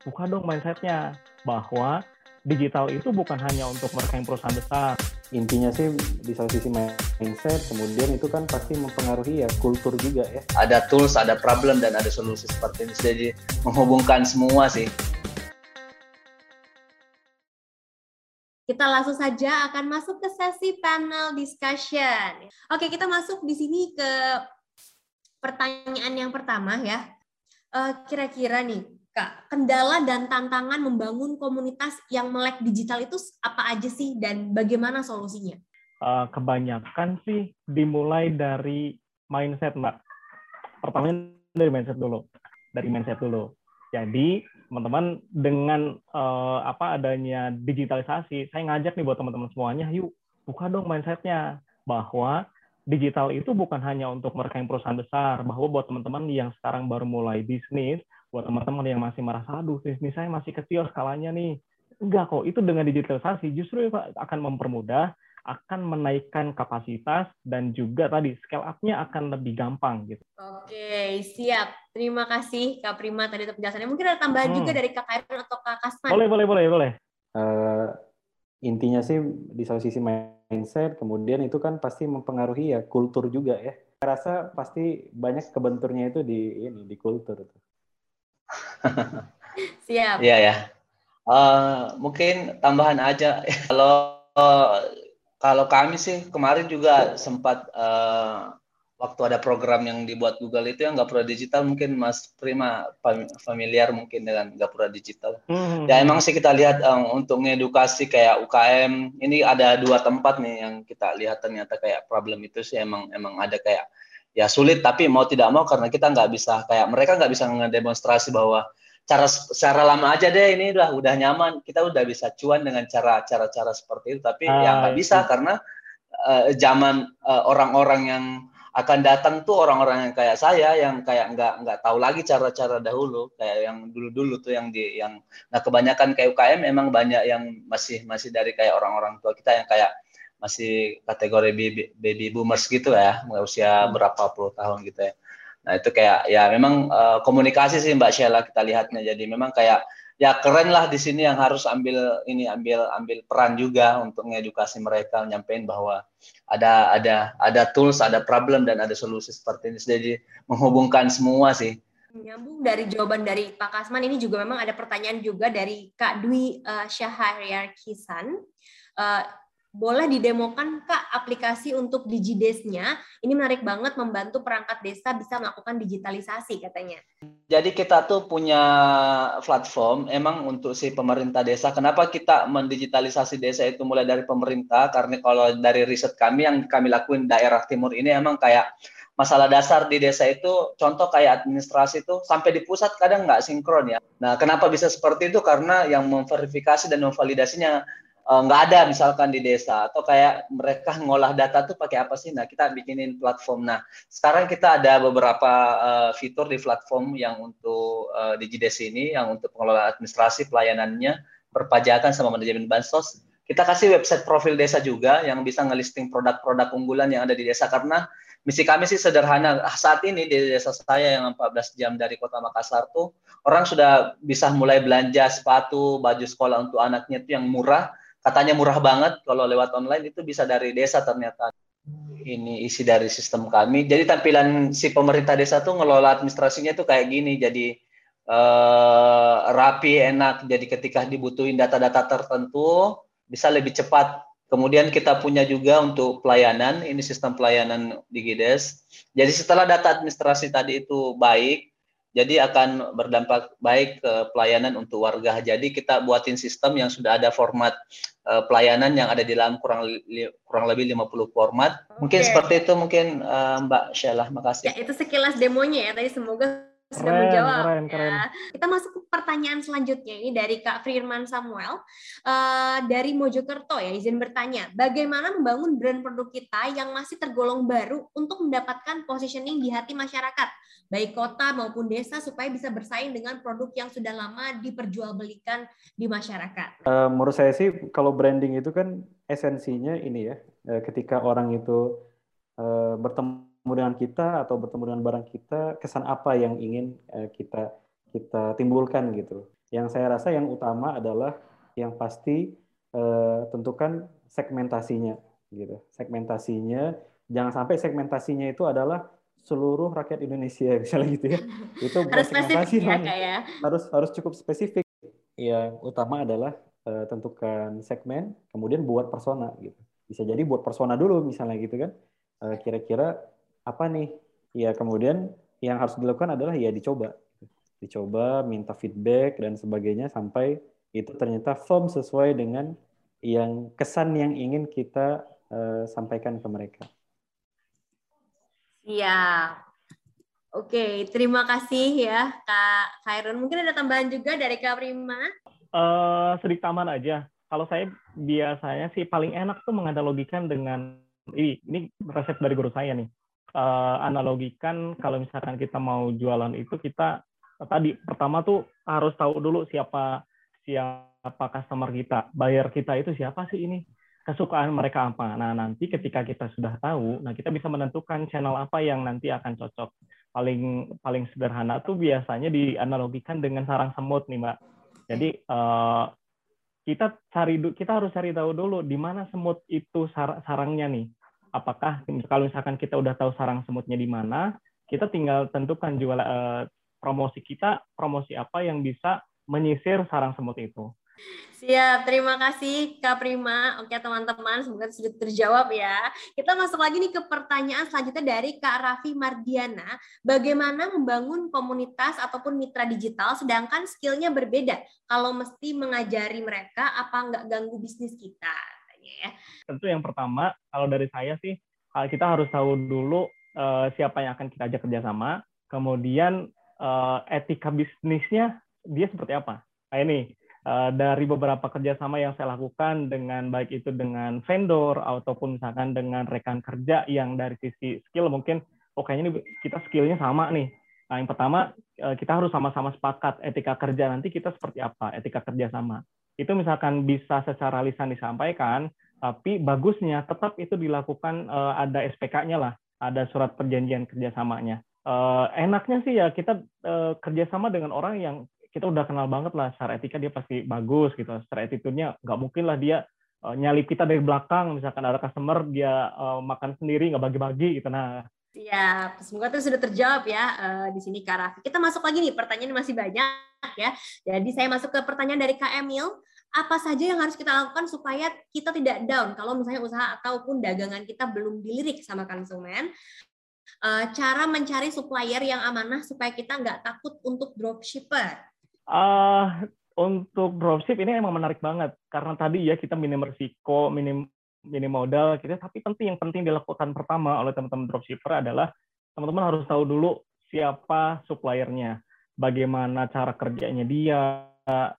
buka dong mindsetnya bahwa digital itu bukan hanya untuk mereka yang perusahaan besar. Intinya sih di satu sisi mindset, kemudian itu kan pasti mempengaruhi ya kultur juga ya. Ada tools, ada problem, dan ada solusi seperti ini. Jadi menghubungkan semua sih. Kita langsung saja akan masuk ke sesi panel discussion. Oke, kita masuk di sini ke pertanyaan yang pertama ya. Eh, kira-kira nih, Kak, kendala dan tantangan membangun komunitas yang melek digital itu apa aja sih dan bagaimana solusinya? Uh, kebanyakan sih dimulai dari mindset, Mbak. Pertamanya dari mindset dulu. Dari mindset dulu. Jadi, teman-teman dengan uh, apa adanya digitalisasi, saya ngajak nih buat teman-teman semuanya, yuk buka dong mindsetnya bahwa digital itu bukan hanya untuk mereka yang perusahaan besar, bahwa buat teman-teman yang sekarang baru mulai bisnis, buat teman-teman yang masih merasa aduh bisnis saya masih kecil skalanya nih enggak kok itu dengan digitalisasi justru akan mempermudah akan menaikkan kapasitas dan juga tadi scale up-nya akan lebih gampang gitu. Oke, siap. Terima kasih Kak Prima tadi untuk penjelasannya. Mungkin ada tambahan hmm. juga dari Kak Karen atau Kak Kasman. Boleh, boleh, boleh, boleh. Uh, intinya sih di satu sisi mindset, kemudian itu kan pasti mempengaruhi ya kultur juga ya. Saya rasa pasti banyak kebenturnya itu di ini di kultur. Siap. Iya ya. Uh, mungkin tambahan aja kalau uh, kalau kami sih kemarin juga sempat uh, waktu ada program yang dibuat Google itu yang Gapura Digital mungkin Mas Prima familiar mungkin dengan Gapura Digital. Hmm. Ya emang sih kita lihat um, untuk ngedukasi kayak UKM ini ada dua tempat nih yang kita lihat ternyata kayak problem itu sih emang emang ada kayak ya sulit tapi mau tidak mau karena kita nggak bisa kayak mereka nggak bisa ngedemonstrasi bahwa cara secara lama aja deh ini udah udah nyaman. Kita udah bisa cuan dengan cara cara cara seperti itu. Tapi ah, ya nggak bisa karena uh, zaman uh, orang-orang yang akan datang tuh orang-orang yang kayak saya yang kayak nggak nggak tahu lagi cara-cara dahulu. Kayak yang dulu-dulu tuh yang di yang nah kebanyakan kayak UKM emang banyak yang masih masih dari kayak orang-orang tua kita yang kayak masih kategori baby, baby boomers gitu ya, usia hmm. berapa puluh tahun gitu ya. Nah itu kayak ya memang uh, komunikasi sih Mbak Sheila kita lihatnya. Jadi memang kayak ya keren lah di sini yang harus ambil ini ambil ambil peran juga untuk mengedukasi mereka, nyampein bahwa ada ada ada tools, ada problem dan ada solusi seperti ini. Jadi menghubungkan semua sih. Nyambung dari jawaban dari Pak Kasman ini juga memang ada pertanyaan juga dari Kak Dwi uh, Syahriar Kisan. Uh, boleh didemokan Kak aplikasi untuk DigiDes-nya. Ini menarik banget membantu perangkat desa bisa melakukan digitalisasi katanya. Jadi kita tuh punya platform emang untuk si pemerintah desa. Kenapa kita mendigitalisasi desa itu mulai dari pemerintah? Karena kalau dari riset kami yang kami lakuin daerah timur ini emang kayak masalah dasar di desa itu contoh kayak administrasi itu sampai di pusat kadang nggak sinkron ya. Nah, kenapa bisa seperti itu? Karena yang memverifikasi dan memvalidasinya nggak ada misalkan di desa atau kayak mereka ngolah data tuh pakai apa sih? Nah kita bikinin platform. Nah sekarang kita ada beberapa uh, fitur di platform yang untuk uh, DigiDes ini, yang untuk pengelolaan administrasi pelayanannya, perpajakan sama manajemen bansos. Kita kasih website profil desa juga yang bisa ngelisting produk-produk unggulan yang ada di desa karena misi kami sih sederhana. Saat ini di desa saya yang 14 jam dari kota Makassar tuh orang sudah bisa mulai belanja sepatu, baju sekolah untuk anaknya itu yang murah katanya murah banget kalau lewat online itu bisa dari desa ternyata. Ini isi dari sistem kami. Jadi tampilan si pemerintah desa tuh ngelola administrasinya tuh kayak gini. Jadi eh, rapi enak. Jadi ketika dibutuhin data-data tertentu bisa lebih cepat. Kemudian kita punya juga untuk pelayanan. Ini sistem pelayanan di Gides. Jadi setelah data administrasi tadi itu baik jadi akan berdampak baik ke pelayanan untuk warga. Jadi kita buatin sistem yang sudah ada format uh, pelayanan yang ada di dalam kurang li, kurang lebih 50 format. Okay. Mungkin seperti itu mungkin uh, Mbak Sheila, makasih. Ya, itu sekilas demonya ya. Tadi semoga sudah keren, menjawab. Keren, keren. Ya. Kita masuk ke pertanyaan selanjutnya ini dari Kak Firman Samuel uh, dari Mojokerto ya izin bertanya, bagaimana membangun brand produk kita yang masih tergolong baru untuk mendapatkan positioning di hati masyarakat, baik kota maupun desa supaya bisa bersaing dengan produk yang sudah lama diperjualbelikan di masyarakat. Uh, menurut saya sih kalau branding itu kan esensinya ini ya, uh, ketika orang itu uh, bertemu dengan kita atau bertemu dengan barang kita, kesan apa yang ingin uh, kita kita timbulkan gitu. Yang saya rasa yang utama adalah yang pasti uh, tentukan segmentasinya gitu. Segmentasinya jangan sampai segmentasinya itu adalah seluruh rakyat Indonesia misalnya gitu ya. Itu harus spesifik ya, ya. Harus harus cukup spesifik. Yang utama adalah uh, tentukan segmen, kemudian buat persona gitu. Bisa jadi buat persona dulu misalnya gitu kan. Kira-kira apa nih? Ya kemudian yang harus dilakukan adalah ya dicoba. Dicoba, minta feedback dan sebagainya sampai itu ternyata firm sesuai dengan yang kesan yang ingin kita uh, sampaikan ke mereka. Iya. Oke, terima kasih ya Kak Khairun. Mungkin ada tambahan juga dari Kak Prima? Uh, sedikit tambahan aja. Kalau saya biasanya sih paling enak tuh menganalogikan dengan ini, ini resep dari guru saya nih. Uh, analogikan kalau misalkan kita mau jualan itu kita tadi pertama tuh harus tahu dulu siapa siapa customer kita, buyer kita itu siapa sih ini kesukaan mereka apa. Nah, nanti ketika kita sudah tahu, nah kita bisa menentukan channel apa yang nanti akan cocok. Paling paling sederhana tuh biasanya dianalogikan dengan sarang semut nih, Mbak. Jadi uh, kita cari kita harus cari tahu dulu di mana semut itu sar, sarangnya nih. Apakah kalau misalkan kita udah tahu sarang semutnya di mana, kita tinggal tentukan jual uh, promosi kita, promosi apa yang bisa menyisir sarang semut itu. Siap, terima kasih Kak Prima. Oke teman-teman, semoga sudah terjawab ya. Kita masuk lagi nih ke pertanyaan selanjutnya dari Kak Raffi Mardiana. Bagaimana membangun komunitas ataupun mitra digital sedangkan skillnya berbeda? Kalau mesti mengajari mereka, apa nggak ganggu bisnis kita? Ya. Tentu yang pertama, kalau dari saya sih, kita harus tahu dulu uh, siapa yang akan kita ajak kerjasama, kemudian uh, etika bisnisnya dia seperti apa. Kayak ini, Eh, dari beberapa kerjasama yang saya lakukan dengan baik itu dengan vendor ataupun misalkan dengan rekan kerja yang dari sisi skill mungkin oh kayaknya ini kita skillnya sama nih. Nah yang pertama kita harus sama-sama sepakat etika kerja nanti kita seperti apa etika kerja sama. Itu misalkan bisa secara lisan disampaikan, tapi bagusnya tetap itu dilakukan eh, ada SPK-nya lah, ada surat perjanjian kerjasamanya. enaknya sih ya kita kerjasama dengan orang yang kita udah kenal banget lah secara etika dia pasti bagus gitu secara attitude-nya nggak mungkin lah dia uh, nyalip kita dari belakang misalkan ada customer dia uh, makan sendiri nggak bagi-bagi gitu nah Siap, semoga itu sudah terjawab ya uh, di sini Kak Raffi. Kita masuk lagi nih, pertanyaan masih banyak ya. Jadi saya masuk ke pertanyaan dari Kak Emil. Apa saja yang harus kita lakukan supaya kita tidak down kalau misalnya usaha ataupun dagangan kita belum dilirik sama konsumen? Uh, cara mencari supplier yang amanah supaya kita nggak takut untuk dropshipper. Uh, untuk dropship ini emang menarik banget karena tadi ya kita minim risiko, minim minim modal gitu. Tapi penting yang penting dilakukan pertama oleh teman-teman dropshipper adalah teman-teman harus tahu dulu siapa suppliernya, bagaimana cara kerjanya dia,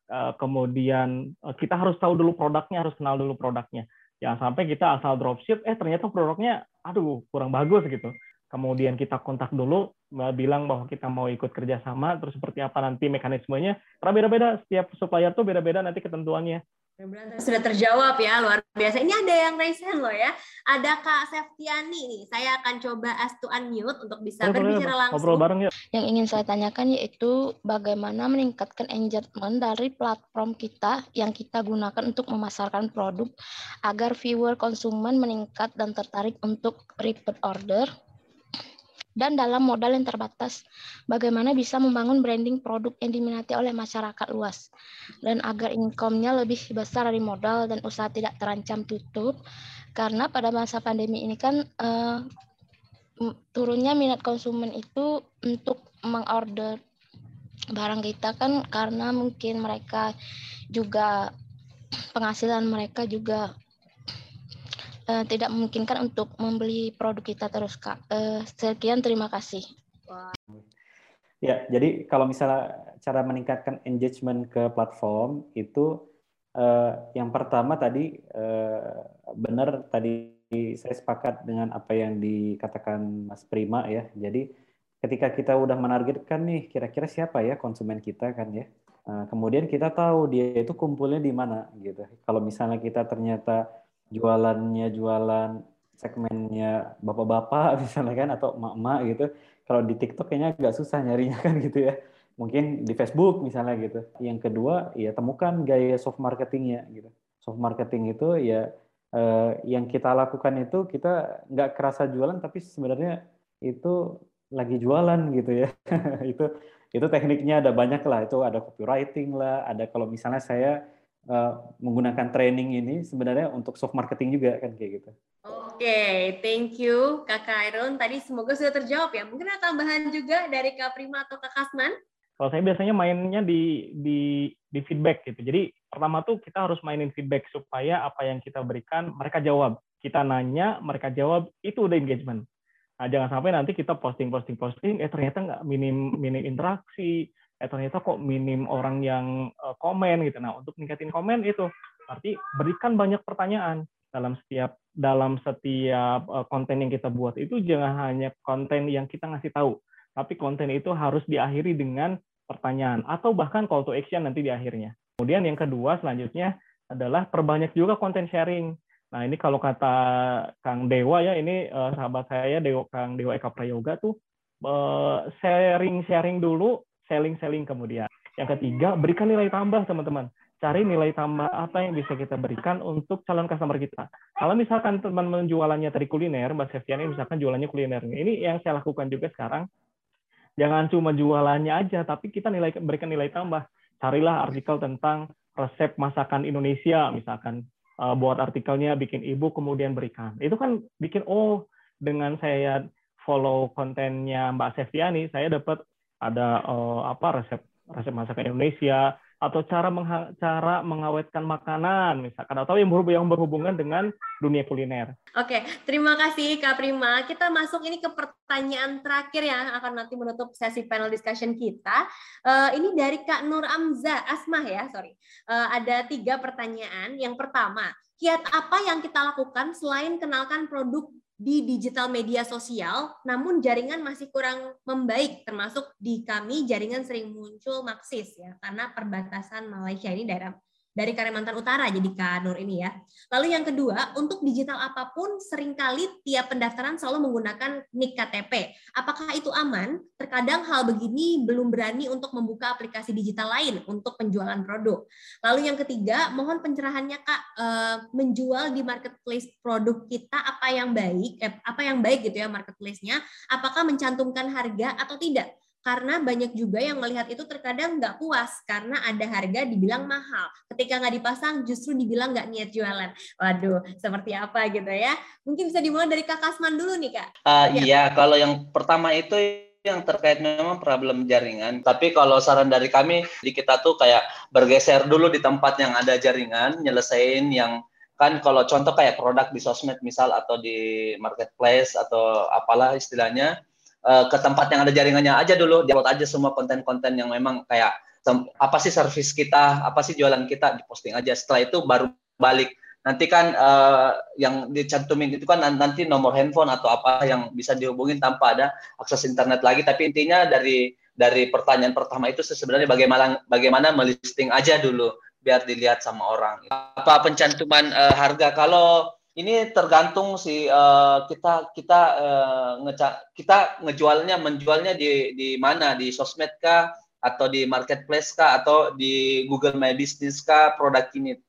uh, kemudian uh, kita harus tahu dulu produknya, harus kenal dulu produknya. Jangan sampai kita asal dropship, eh ternyata produknya, aduh kurang bagus gitu. Kemudian kita kontak dulu bilang bahwa kita mau ikut kerjasama terus seperti apa nanti mekanismenya. Karena beda-beda setiap supplier tuh beda-beda nanti ketentuannya sudah terjawab ya luar biasa. Ini ada yang raise hand loh ya. Ada Kak Septiani nih. Saya akan coba ask to unmute untuk bisa oh, berbicara langsung. Ngobrol bareng ya yang ingin saya tanyakan yaitu bagaimana meningkatkan engagement dari platform kita yang kita gunakan untuk memasarkan produk agar viewer konsumen meningkat dan tertarik untuk repeat order dan dalam modal yang terbatas, bagaimana bisa membangun branding produk yang diminati oleh masyarakat luas, dan agar income-nya lebih besar dari modal dan usaha tidak terancam tutup, karena pada masa pandemi ini kan uh, turunnya minat konsumen itu untuk mengorder barang kita kan karena mungkin mereka juga penghasilan mereka juga uh, tidak memungkinkan untuk membeli produk kita terus kak. Uh, sekian terima kasih. Ya, jadi kalau misalnya cara meningkatkan engagement ke platform itu uh, yang pertama tadi uh, benar tadi saya sepakat dengan apa yang dikatakan Mas Prima ya. Jadi ketika kita udah menargetkan nih kira-kira siapa ya konsumen kita kan ya. Uh, kemudian kita tahu dia itu kumpulnya di mana gitu. Kalau misalnya kita ternyata jualannya jualan segmennya bapak-bapak misalnya kan atau emak-emak gitu kalau di TikTok kayaknya agak susah nyarinya kan gitu ya mungkin di Facebook misalnya gitu. Yang kedua, ya temukan gaya soft marketingnya gitu. Soft marketing itu ya eh, yang kita lakukan itu kita nggak kerasa jualan, tapi sebenarnya itu lagi jualan gitu ya. itu itu tekniknya ada banyak lah. Itu ada copywriting lah, ada kalau misalnya saya uh, menggunakan training ini sebenarnya untuk soft marketing juga kan kayak gitu. Oke, okay, thank you Kak Iron. Tadi semoga sudah terjawab ya. Mungkin ada tambahan juga dari Kak Prima atau Kak Kasman? Kalau saya biasanya mainnya di di di feedback gitu. Jadi pertama tuh kita harus mainin feedback supaya apa yang kita berikan mereka jawab. Kita nanya, mereka jawab, itu udah engagement. Nah, jangan sampai nanti kita posting posting posting eh ternyata nggak minim minim interaksi, eh ternyata kok minim orang yang uh, komen gitu. Nah, untuk meningkatin komen itu berarti berikan banyak pertanyaan dalam setiap dalam setiap uh, konten yang kita buat itu jangan hanya konten yang kita ngasih tahu, tapi konten itu harus diakhiri dengan pertanyaan atau bahkan call to action nanti di akhirnya. Kemudian yang kedua selanjutnya adalah perbanyak juga konten sharing. Nah ini kalau kata Kang Dewa ya, ini uh, sahabat saya Dewa Kang Dewa Eka Prayoga tuh uh, sharing-sharing dulu, selling-selling kemudian. Yang ketiga, berikan nilai tambah teman-teman. Cari nilai tambah apa yang bisa kita berikan untuk calon customer kita. Kalau misalkan teman menjualannya tadi kuliner, Mbak Sefiani misalkan jualannya kuliner. Ini yang saya lakukan juga sekarang. Jangan cuma jualannya aja, tapi kita nilai berikan nilai tambah. Carilah artikel tentang resep masakan Indonesia misalkan uh, buat artikelnya, bikin ebook, kemudian berikan. Itu kan bikin, oh dengan saya follow kontennya Mbak Sefiani, saya dapat ada uh, apa resep resep masakan Indonesia, atau cara cara mengawetkan makanan misalkan atau yang berhubungan, yang berhubungan dengan dunia kuliner. Oke, terima kasih Kak Prima. Kita masuk ini ke pertanyaan terakhir yang akan nanti menutup sesi panel discussion kita. Uh, ini dari Kak Nur Amza Asmah ya, sorry. Uh, ada tiga pertanyaan. Yang pertama, kiat apa yang kita lakukan selain kenalkan produk di digital media sosial, namun jaringan masih kurang membaik, termasuk di kami jaringan sering muncul maksis ya, karena perbatasan Malaysia ini daerah dari Kalimantan Utara jadi Kak Nur ini ya. Lalu yang kedua, untuk digital apa pun sering kali tiap pendaftaran selalu menggunakan NIK KTP. Apakah itu aman? Terkadang hal begini belum berani untuk membuka aplikasi digital lain untuk penjualan produk. Lalu yang ketiga, mohon pencerahannya Kak, eh, menjual di marketplace produk kita apa yang baik, eh, apa yang baik gitu ya marketplace-nya, apakah mencantumkan harga atau tidak? Karena banyak juga yang melihat itu terkadang nggak puas karena ada harga dibilang mahal. Ketika nggak dipasang justru dibilang nggak niat jualan. Waduh, seperti apa gitu ya? Mungkin bisa dimulai dari Kak Kasman dulu nih Kak. Uh, ya. Iya, kalau yang pertama itu yang terkait memang problem jaringan. Tapi kalau saran dari kami di kita tuh kayak bergeser dulu di tempat yang ada jaringan, nyelesain yang kan kalau contoh kayak produk di sosmed misal atau di marketplace atau apalah istilahnya uh, ke tempat yang ada jaringannya aja dulu, diupload aja semua konten-konten yang memang kayak apa sih service kita, apa sih jualan kita, diposting aja. Setelah itu baru balik. Nanti kan uh, yang dicantumin itu kan nanti nomor handphone atau apa yang bisa dihubungin tanpa ada akses internet lagi. Tapi intinya dari dari pertanyaan pertama itu sebenarnya bagaimana bagaimana melisting aja dulu biar dilihat sama orang. Apa pencantuman uh, harga kalau ini tergantung sih uh, kita kita uh, ngeca kita ngejualnya menjualnya di di mana di sosmed kah atau di marketplace kah atau di Google My Business kah produk ini.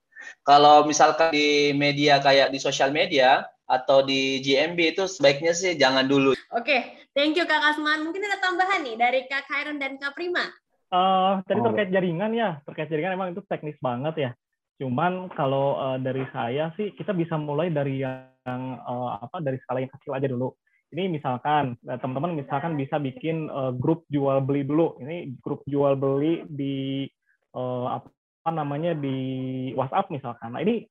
Kalau misalkan di media kayak di sosial media atau di GMB itu sebaiknya sih jangan dulu. Oke, okay. thank you Kak Asman. Mungkin ada tambahan nih dari Kak Khairon dan Kak Prima. Uh, tadi oh. terkait jaringan ya, terkait jaringan emang itu teknis banget ya. Cuman kalau uh, dari saya sih kita bisa mulai dari yang uh, apa dari skala yang kecil aja dulu. Ini misalkan teman-teman misalkan bisa bikin uh, grup jual beli dulu. Ini grup jual beli di uh, apa namanya di WhatsApp misalkan. Nah ini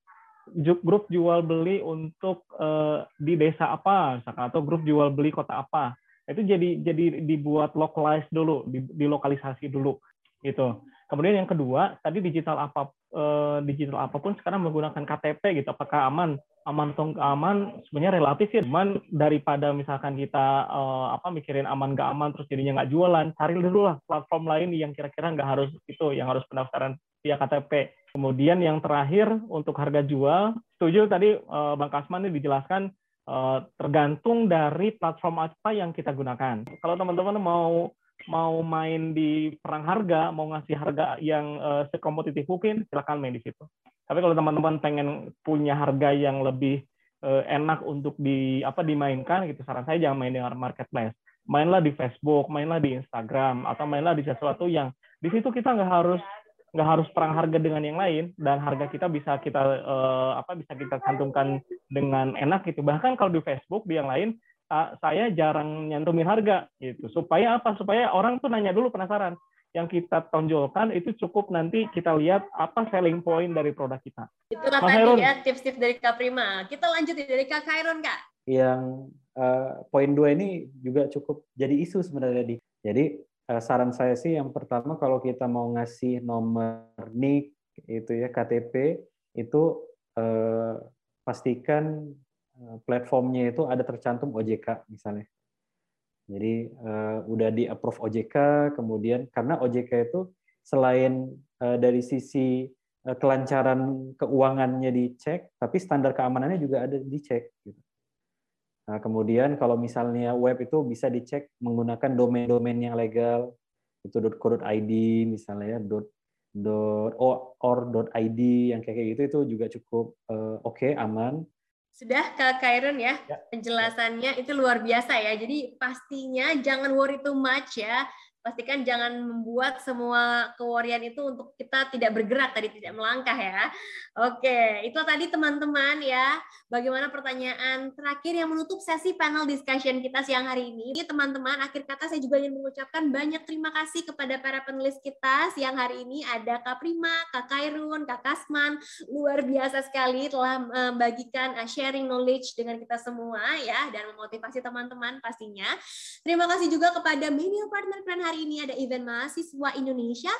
grup jual beli untuk uh, di desa apa misalkan atau grup jual beli kota apa. Itu jadi jadi dibuat localize dulu, di, dilokalisasi dulu gitu. Kemudian yang kedua, tadi digital apa eh, digital apa pun sekarang menggunakan KTP gitu. Apakah aman? Aman atau nggak aman? Sebenarnya relatif ya. Cuman daripada misalkan kita eh, apa mikirin aman nggak aman terus jadinya nggak jualan, cari dulu lah platform lain yang kira-kira nggak harus itu, yang harus pendaftaran via KTP. Kemudian yang terakhir untuk harga jual, setuju tadi eh, Bang Kasman ini dijelaskan tergantung dari platform apa yang kita gunakan. Kalau teman-teman mau mau main di perang harga, mau ngasih harga yang uh, sekompetitif mungkin, silakan main di situ. Tapi kalau teman-teman pengen punya harga yang lebih uh, enak untuk di apa dimainkan gitu, saran saya jangan main dengan marketplace. Mainlah di Facebook, mainlah di Instagram, atau mainlah di sesuatu yang di situ kita nggak harus nggak harus perang harga dengan yang lain dan harga kita bisa kita uh, apa bisa kita cantumkan dengan enak gitu bahkan kalau di Facebook di yang lain saya jarang nyantumin harga gitu supaya apa supaya orang tuh nanya dulu penasaran yang kita tonjolkan itu cukup nanti kita lihat apa selling point dari produk kita. Itulah Mas tadi Heron. ya tips-tips dari Kak Prima. Kita lanjut dari Kak Kairon Kak. Yang uh, poin dua ini juga cukup jadi isu sebenarnya di. Jadi uh, saran saya sih yang pertama kalau kita mau ngasih nomor NIK itu ya KTP itu uh, pastikan platformnya itu ada tercantum OJK misalnya. Jadi uh, udah di approve OJK, kemudian karena OJK itu selain uh, dari sisi uh, kelancaran keuangannya dicek, tapi standar keamanannya juga ada dicek. Gitu. Nah, kemudian kalau misalnya web itu bisa dicek menggunakan domain-domain yang legal, itu .co.id misalnya ya, yang kayak gitu itu juga cukup uh, oke okay, aman sudah Kak Kairon ya, ya, penjelasannya itu luar biasa ya. Jadi pastinya jangan worry too much ya pastikan jangan membuat semua kewarian itu untuk kita tidak bergerak tadi tidak melangkah ya. Oke, itu tadi teman-teman ya. Bagaimana pertanyaan terakhir yang menutup sesi panel discussion kita siang hari ini. Teman-teman, akhir kata saya juga ingin mengucapkan banyak terima kasih kepada para penulis kita siang hari ini ada Kak Prima, Kak Kairun, Kak Kasman. Luar biasa sekali telah membagikan uh, sharing knowledge dengan kita semua ya dan memotivasi teman-teman pastinya. Terima kasih juga kepada media partner keren hari ini ada event mahasiswa Indonesia,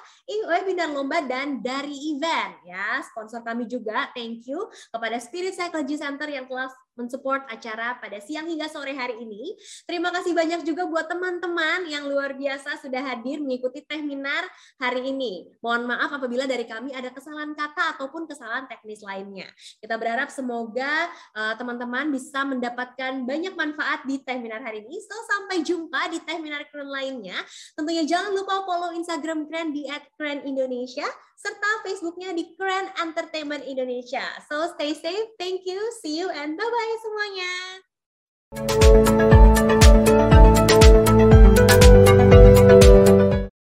webinar lomba dan dari event ya. Sponsor kami juga, thank you kepada Spirit Psychology Center yang telah mensupport acara pada siang hingga sore hari ini. Terima kasih banyak juga buat teman-teman yang luar biasa sudah hadir mengikuti seminar hari ini. Mohon maaf apabila dari kami ada kesalahan kata ataupun kesalahan teknis lainnya. Kita berharap semoga eh, teman-teman uh, bisa mendapatkan banyak manfaat di seminar hari ini. So, sampai jumpa di seminar keren lainnya. Tentunya jangan lupa follow Instagram Keren di @keren_indonesia serta Facebooknya di Keren Entertainment Indonesia. So stay safe, thank you, see you, and bye-bye semuanya.